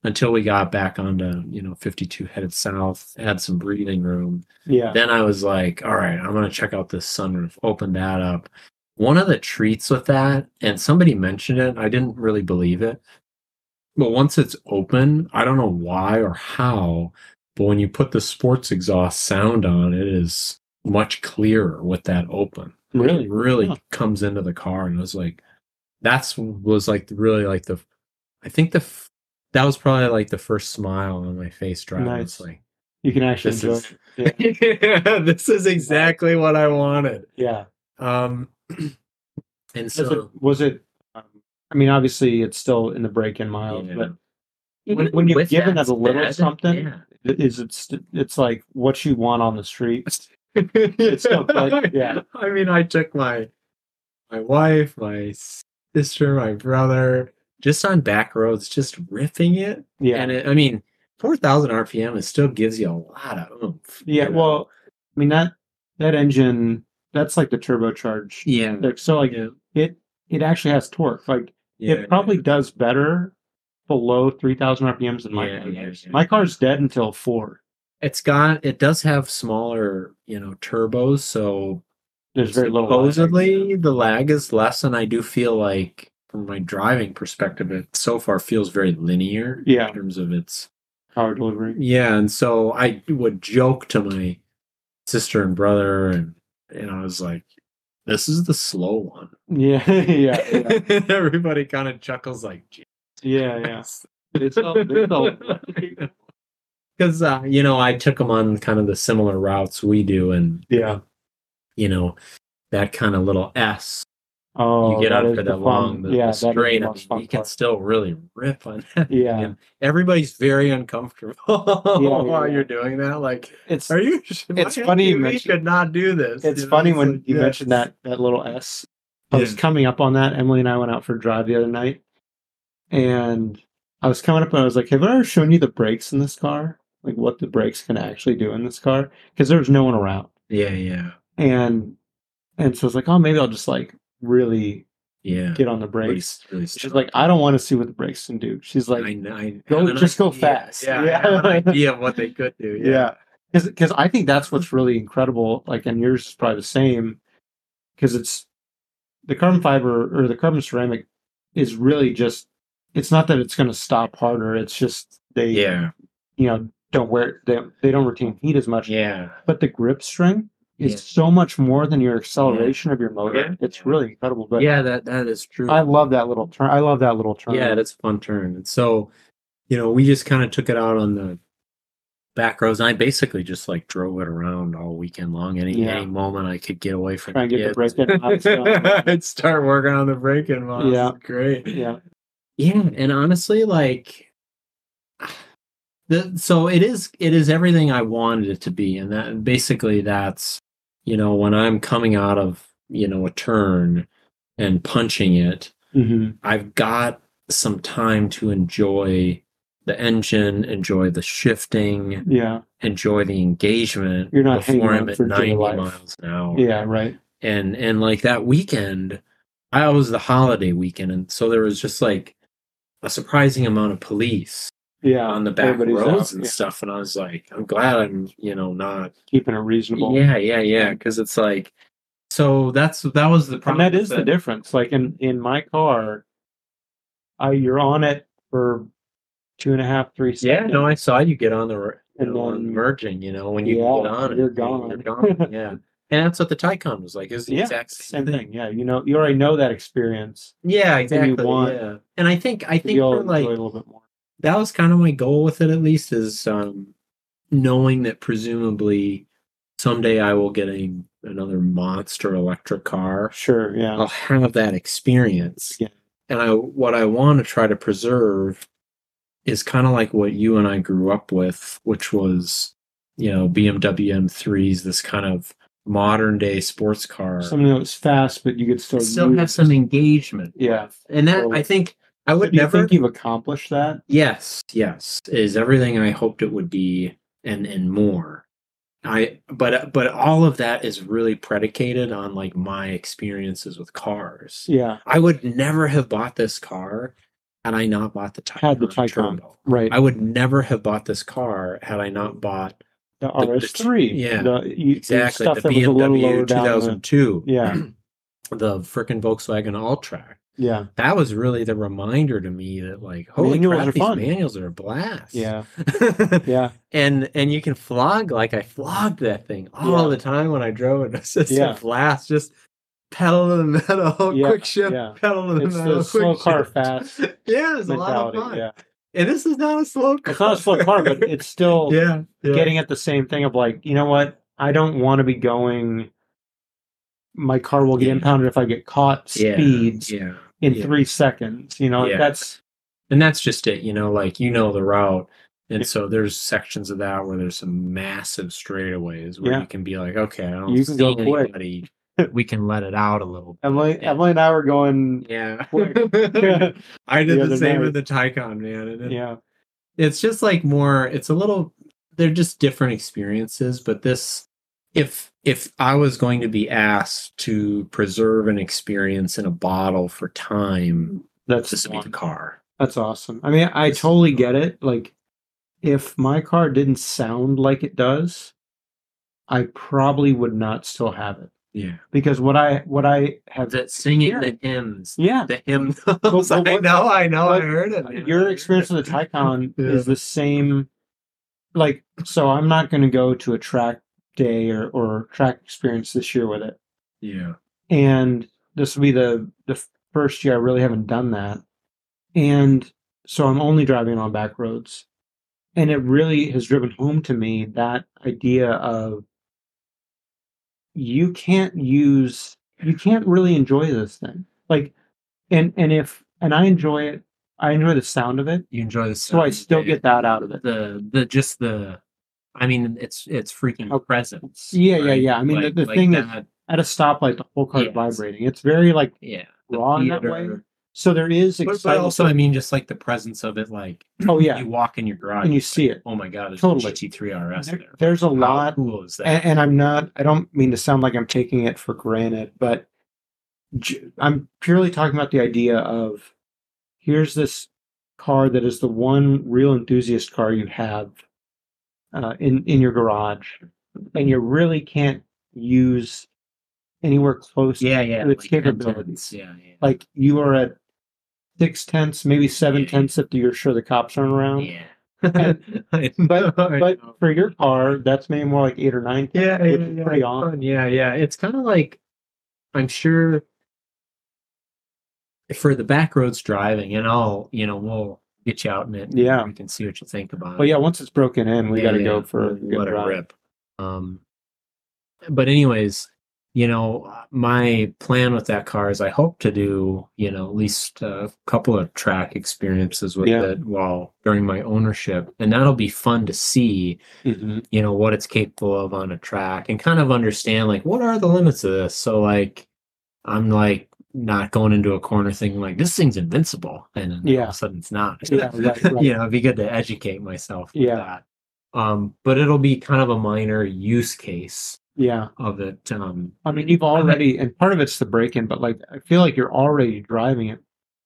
until we got back onto, you know, 52 headed south, had some breathing room. Yeah. Then I was like, all right, I'm going to check out this sunroof, open that up. One of the treats with that, and somebody mentioned it, I didn't really believe it. But once it's open, I don't know why or how, but when you put the sports exhaust sound on, it is much clearer with that open Really? it really comes into the car and it was like that's was like really like the i think the that was probably like the first smile on my face driving Nice. it's like You can actually this enjoy is it. Yeah. <laughs> this is exactly what i wanted Yeah. um <clears throat> and Was it, so was it um, I mean, obviously it's still in the break-in miles, Yeah. but when, when you're given that it a little something, yeah. is it, st- it's like what you want on the street. <laughs> It's like- <laughs> yeah. I mean, I took my my wife, my sister, my brother, just on back roads, just ripping it. Yeah. And it, I mean, four thousand RPM, it still gives you a lot of oomph. yeah. you know? Well, I mean, that, that engine, that's like the turbocharged. yeah, So like yeah, it, it actually has torque. Like yeah, it probably does better below 3000 RPMs than my Yeah, car. yeah, yeah. My car's dead until four. It's got it does have smaller, you know, turbos, so There's very little. lag. supposedly the lag is less, and I do feel like from my driving perspective, it so far feels very linear Yeah. in terms of its power delivery. Yeah, and so I would joke to my sister and brother, and and I was like, "This is the slow one." Yeah. <laughs> yeah. Yeah. <laughs> Everybody kind of chuckles, like, Yeah. Yeah. It's all, it's all, <laughs> because uh, you know I took them on kind of the similar routes we do, and yeah. you know that kind of little S Oh, you get out for that long, the, yeah, the that is the straight. I mean, you can part. still really rip on that. Yeah. And everybody's very uncomfortable <laughs> while yeah. you're doing that. Like, It's are you? It's funny you could not do this. it's you know? funny It's when like, you yes. mentioned that that little S. I was Yeah. coming up on that. Emily and I went out for a drive the other night, and I was coming up and I was like, "Have I ever shown you the brakes in this car? Like what the brakes can actually do in this car?" Because there was no one around, Yeah, yeah, and and so I was like, "Oh, maybe I'll just like really yeah. get on the brakes." really She's like, "I don't want to see what the brakes can do." She's like, I, I go- an just go idea. fast. Yeah, Yeah. I have an <laughs> idea of what they could do. yeah Because, because i think that's what's really incredible like and yours is probably the same because it's the carbon fiber or the carbon ceramic is really just it's not that it's going to stop harder it's just they yeah, you know don't wear they, they don't retain heat as much yeah. but the grip strength is Yeah. so much more than your acceleration of your motor Yeah. it's really incredible but yeah, that that is true. i love that little turn i love that little turn Yeah, that's a fun turn. And so, you know, we just kind of took it out on the back roads, and I basically just like drove it around all weekend long. Any Yeah. any moment I could get away from Try and get the kids. break-in mods done. <laughs> I'd start working on the break-in. Yeah. great. yeah Yeah, and honestly, like the so it is it is everything I wanted it to be, and that basically that's you know when I'm coming out of you know a turn and punching it, hmm I've got some time to enjoy the engine, enjoy the shifting, yeah. enjoy the engagement You're not before I'm at 90 miles an hour. Yeah right. And and like that weekend i was the holiday weekend and so there was just like a surprising amount of police yeah on the back roads out, and yeah. stuff and i was like i'm glad i'm you know not keeping it reasonable. yeah yeah yeah because it's like so that's that was the and problem that is with the difference. Like in in my car, I you're on it for two and a half, three seconds. yeah no i saw you get on the r- you And know, on then- merging you know when you Yeah, get on you're you- gone. you're gone yeah <laughs> and that's what the Taycan was like. Is the Yeah, exact same, Same thing. Yeah, you know, you already know that experience. Yeah, you exactly. want- yeah. And I think I think for like a little bit more. that was kind of my goal with it at least is um knowing that presumably someday I will get a another monster electric car, Sure. Yeah. I'll have that experience. Yeah. And I what I want to try to preserve is kind of like what you and I grew up with, which was, you know, BMW M3s, this kind of modern day sports car. Something that was fast, but you could still still use- have some engagement. Yeah. And that So- I think I would do you never think you've accomplished that? Yes, yes, is everything I hoped it would be, and and more. I but but all of that is really predicated on like my experiences with cars. Yeah. I would never have bought this car had I not bought the Taycan. Had the Taycan. Turbo. Right. I would never have bought this car had I not bought the the- the- RS3. yeah, The, you, exactly Stuff the that was a little lower BMW down. the- 2002. Yeah. <clears throat> the freaking Volkswagen Alltrack. Yeah. That was really the reminder to me that like, holy Manuals crap, are these fun. manuals are a blast. Yeah. <laughs> Yeah. and and you can flog like I flogged that thing all Yeah. the time when I drove it. <laughs> It's just Yeah. a blast, just pedal to the metal, <laughs> Yeah, quick shift, pedal to the It's metal, the slow quick car fast yeah, it's a lot of fun. Yeah. And this is not a slow car. It's not a slow car, but it's still <laughs> yeah, yeah. getting at the same thing of like, you know what? I don't want to be going. My car will get Yeah. impounded if I get caught speeds Yeah. in yeah. three seconds. You know, Yeah. that's And that's just it, you know, like you know the route. And Yeah. so there's sections of that where there's some massive straightaways where Yeah. you can be like, okay, I don't You see can go quick. Anybody. <laughs> we can let it out a little. Emily. Yeah. Emily and I were going. Yeah. <laughs> Quick. <laughs> I did The the, same night. with the Taycan, man. And it- Yeah. it's just like more it's a little they're just different experiences, but this if if I was going to be asked to preserve an experience in a bottle for time, That's just would be the car. That's awesome. I mean, I This totally fun. get it. Like, if my car didn't sound like it does, I probably would not still have it Yeah. because what I what I have That singing Yeah. the hymns. yeah. The hymns. but <laughs> I what- know, I know, I heard it. Your experience with the Taycan <laughs> Yeah. is the same. Like, so I'm not going to go to a track day or or track experience this year with it, Yeah. and this will be the the first year I really haven't done that, and so I'm only driving on back roads, and it really has driven home to me that idea of you can't use you can't really enjoy this thing like and and if and i enjoy it i enjoy the sound of it You enjoy the so i still the- get that out of it the the just the I mean it's it's freaking Oh, presence. yeah, yeah, right? yeah. I mean, the- Like- the like thing is- that, at a stoplight the whole car's Yes. vibrating it's very like yeah. the raw in that way. So there is But, but excitement also I mean just like the presence of it like <clears throat> oh yeah you walk in your garage and you see it Oh my god, there's Totally. a GT3 RS There- there. there's a How lot cool is that? and, and i'm not i don't mean to sound like i'm taking it for granted but j- i'm purely talking about the idea of here's this car that is the one real enthusiast car you have uh, in in your garage and you really can't use anywhere close yeah, yeah. its capabilities. Yeah, yeah. like you are at six tenths maybe seven tenths if you're sure the cops aren't around yeah. <laughs> <laughs> But but for your car that's maybe more like eight or nine tenths, yeah, yeah, yeah, pretty it's awesome yeah, yeah. It's kind of like I'm sure for the back roads driving, and I'll, you know, we'll get you out in it. Yeah. we can see what you think about it. But it. yeah, once it's broken in, we Yeah, got to yeah, go for a we'll it ride. rip. Um, but anyways, you know, my plan with that car is I hope to do, you know, at least a couple of track experiences with Yeah. it while during my ownership, and that'll be fun to see Mhm. you know what it's capable of on a track and kind of understand like what are the limits of this so like i'm like not going into a corner thinking like this thing's invincible and then all Yeah. of a sudden it's not Yeah, right, <laughs> right. you know it'd be good to educate myself with Yeah. that um but it'll be kind of a minor use case Yeah, of it um I mean, you've already, and part of it's the break-in, but like I feel like you're already driving it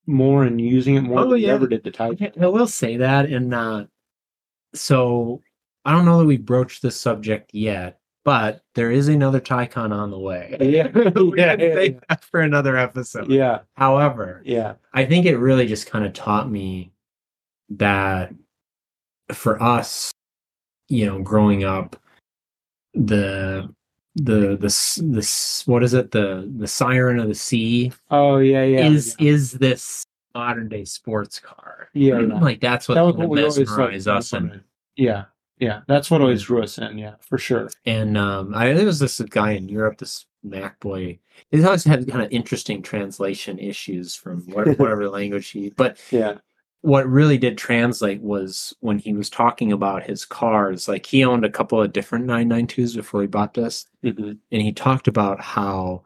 more and using it more Oh, than you ever did the Type. I I will say that, and uh, so I don't know that we broached this subject yet, but there is another Taycan on the way. Yeah, <laughs> yeah, yeah, yeah. for another episode. yeah, However, yeah, I think it really just kind of taught me that for us, you know, growing up, the the the s- the what is it the the siren of the sea Oh yeah, yeah. is yeah. is this modern day sports car Yeah, yeah. like that's what that what mesmerize us and Yeah, yeah. That's what always drew us in. Yeah, for sure. And um, I think there was this guy in Europe, this Mac boy. He's always had kind of interesting translation issues from what- <laughs> whatever language he. But Yeah. What really did translate was when he was talking about his cars. Like he owned a couple of different 992s before he bought this, Mhm. and he talked about how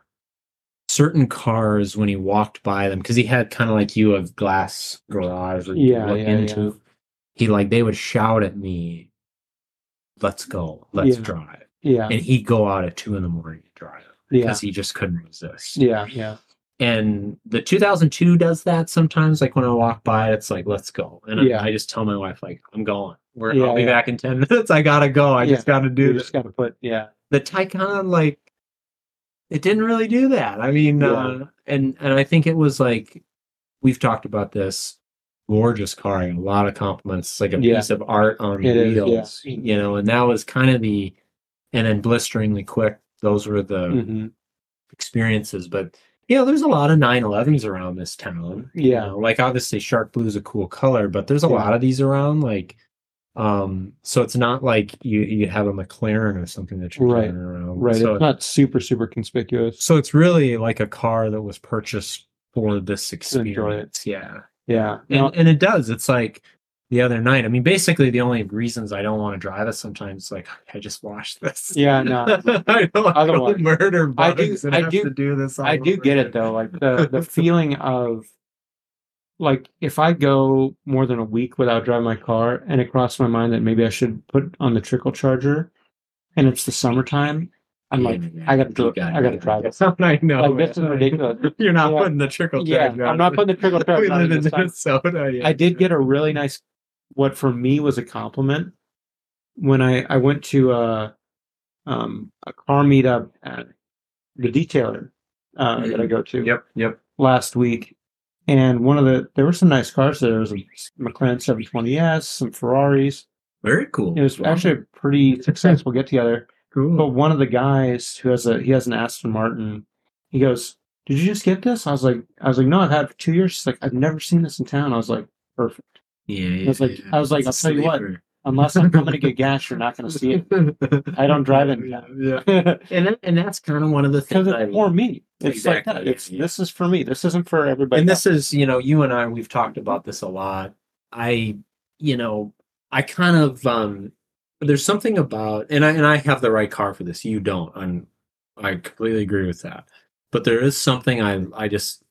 certain cars when he walked by them because he had kind of like you a glass garage Yeah, look yeah, into he like they would shout at me let's go let's Yeah. drive Yeah. and he'd go out at two in the morning to drive Yeah. because he just couldn't resist Yeah. Yeah. And the 2002 does that sometimes like when i walk by it's like let's go and Yeah. I, I just tell my wife like i'm going We're, Yeah, i'll be yeah. back in 10 <laughs> minutes i gotta go i just gotta do You this just got to put. Yeah. the Taycan like it didn't really do that. I mean, uh, and and I think it was like we've talked about this gorgeous car and a lot of compliments. It's like a piece of art on It is, wheels, yeah. you know. And that was kind of the and then blisteringly quick. Those were the hmm experiences. But you know, there's a lot of 911s around this town. you Yeah. know. like obviously shark blue is a cool color, but there's a Yeah. lot of these around. Like. Um, so it's not like you you have a McLaren or something that you're Right. driving around. Right. So it's not super super conspicuous. so it's really like a car that was purchased for this To enjoy it. experience. Yeah. Yeah. And, No, and it does. It's like the other night. I mean, basically the only reasons I don't want to drive it sometimes like <laughs> I just watched this. Yeah, no. <laughs> I don't want Otherwise- to murder I do- and I have do- to do this. I do get it though. Like the the feeling of like if I go more than a week without driving my car and it crossed my mind that maybe I should put on the trickle charger and it's the summertime, I'm like, Yeah, I gotta do it. I gotta drive it. <laughs> I know. Like this is ridiculous. You're not Yeah. putting the trickle Yeah, charger I'm not putting the trickle charger We live in. Minnesota. Yeah. I did get a really nice, what for me was a compliment when I I went to a um a car meetup at the detailer uh, that I go to Yep. Yep. last week, and one of the there were some nice cars there. There was a McLaren 720s, some Ferraris. Very cool. It was Wow. actually a pretty <laughs> successful get together. cool. But one of the guys who has a he has an Aston Martin, he goes, "Did you just get this?" I was like, "I was like, no, I've had it for two years." She's like, "I've never seen this in town." I was like, "Perfect." Yeah, I was like- yeah. I was like, I'll tell you what. Unless I'm coming to get <laughs> gas, you're not going to see it. <laughs> I don't drive in Yeah, town. yeah. <laughs> And that- and that's kind of one of the things I it's for me. It's Exactly, like that. yeah, It's yeah. this is for me. This isn't for everybody. and this is you know you and I we've talked about this a lot. I you know I kind of um there's something about and I and I have the right car for this. You don't. And I completely agree with that. But there is something I I just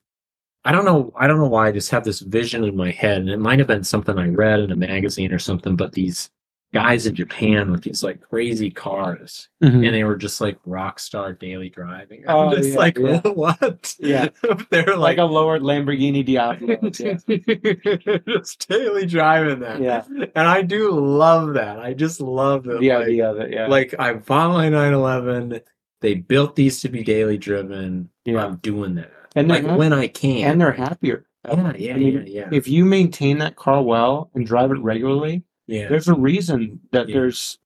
I don't know I don't know why I just have this vision in my head and it might have been something I read in a magazine or something but these guys in Japan with these like crazy cars Mhm. and they were just like rock star daily driving. Oh, I'm just yeah, like yeah. <laughs> what? Yeah. <laughs> They're like like a lowered Lamborghini Diablo. <laughs> Yeah. just daily driving that. Yeah. And I do love that. I just love the like, idea of it. Yeah. like I bought my 911. They built these to be daily driven. Yeah. I'm doing that. And like when I can. and they're happier. yeah, yeah, I mean, yeah, yeah. If you maintain that car well and drive it regularly, yeah. there's a reason that Yeah. there's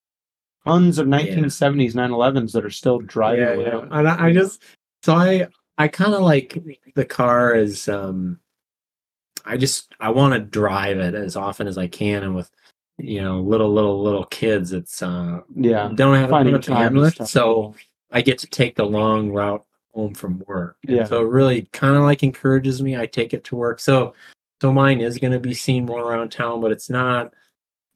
tons of 1970s 911s that are still driving yeah, yeah. And I, I just so I I kind of like the car is um I just I want to drive it as often as I can and with you know little little little kids it's uh Yeah. don't have a Finding of time stuff. so I get to take the long route home from work And Yeah. so it really kind of like encourages me I take it to work so so mine is going to be seen more around town but it's not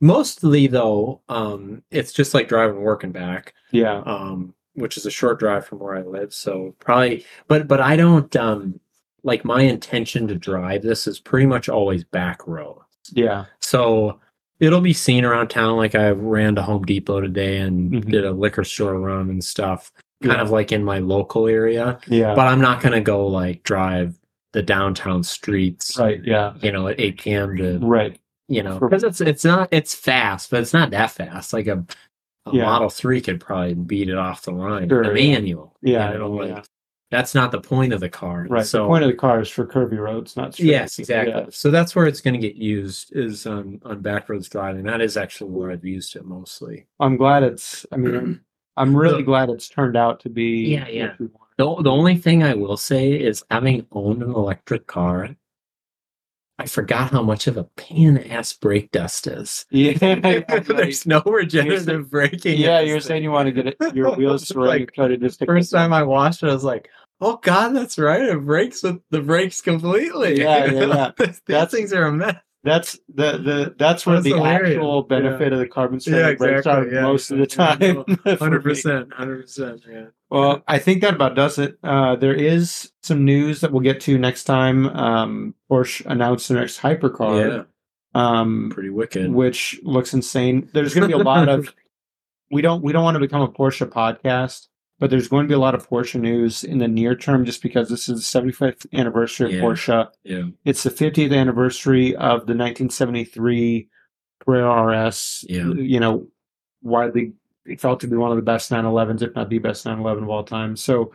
mostly though um it's just like driving work and back Yeah. um, which is a short drive from where I live. So probably, but but I don't um, like my intention to drive this is pretty much always back road. Yeah. So it'll be seen around town. Like I ran to Home Depot today and Mhm. did a liquor store run and stuff, kind Yeah. of like in my local area. Yeah. But I'm not gonna go like drive the downtown streets, right. Yeah. you know, at 8 p.m. to Right. you know because it's it's not it's fast but it's not that fast like a, a Yeah. model 3 could probably beat it off the line Sure, the manual Yeah. you know, like, yeah. that's not the point of the car Right. so the point of the car is for curvy roads, not straight. yes exactly Yeah. so that's where it's going to get used is on on back roads driving that is actually where i've used it mostly I'm glad it's. I mean, I'm really glad it's turned out to be. Yeah, yeah. what we want. the, the only thing i will say is having owned an electric car I forgot how much of a pain ass brake dust is. <laughs> <laughs> Yeah, There's no regenerative braking. yeah. You're saying you want to get it, your <laughs> wheels like, coated just First time I watched it, I was like, "Oh God, that's right! It breaks with the brakes completely." Yeah, yeah, yeah. These That's- things are a mess. That's the the that's where That's the hilarious. actual benefit of the carbon Yeah, ceramic brakes are yeah. most of the time. <laughs> Hundred percent, hundred percent. Yeah. Well, I think that about does it. Uh, there is some news that we'll get to next time. Um, Porsche announced their next hypercar, um, Pretty wicked. which looks insane. There's going to be a lot of. <laughs> We don't we don't want to become a Porsche podcast, but there's going to be a lot of Porsche news in the near term, just because this is the 75th anniversary of Yeah. Porsche. yeah. It's the 50th anniversary of the 1973 Carrera RS. Yeah. You know, widely felt to be one of the best 911s, if not the best 911 of all time. So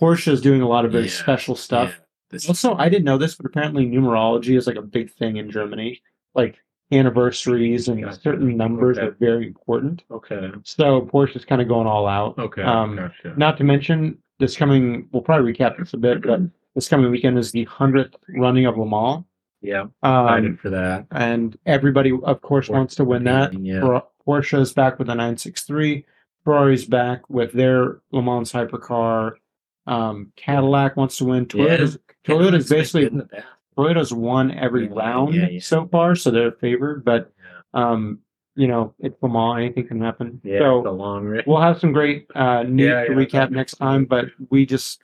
Porsche is doing a lot of very Yeah. special stuff. Also, I didn't know this, but apparently numerology is like a big thing in Germany. Like anniversaries and Gotcha. certain numbers Okay. are very important. okay. So Porsche is kind of going all out. Okay. Um, gotcha. Not to mention this coming, we'll probably recap this a bit, but this coming weekend is the 100th running of Le Mans. yeah. Um, Excited for that. and everybody, of course, wants to win that. Yeah. Por- Porsche's back with the 963. Ferrari's back with their Le Mans hypercar. Um, Cadillac wants to win. Toyota's, Toyota's basically the. Toyota's won every round yeah, yeah. so far, so they're favored. But um, you know, it's Le Mans; anything can happen. Yeah. so long race. we'll have some great uh, news Yeah, to recap next time. But we just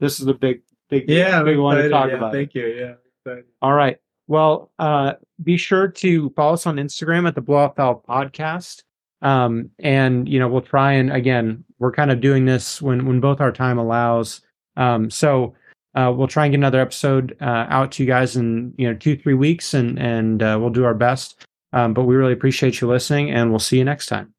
this is a big, big, yeah. big one to talk yeah, about. Thank you. Yeah. excited. All right. Well, uh, be sure to follow us on Instagram at the Blow Off Valve Podcast. Um, and you know, we'll try and again, we're kind of doing this when when both our time allows. Um, so uh, we'll try and get another episode uh, out to you guys in you know two three weeks, and and uh, we'll do our best. Um, but we really appreciate you listening, and we'll see you next time.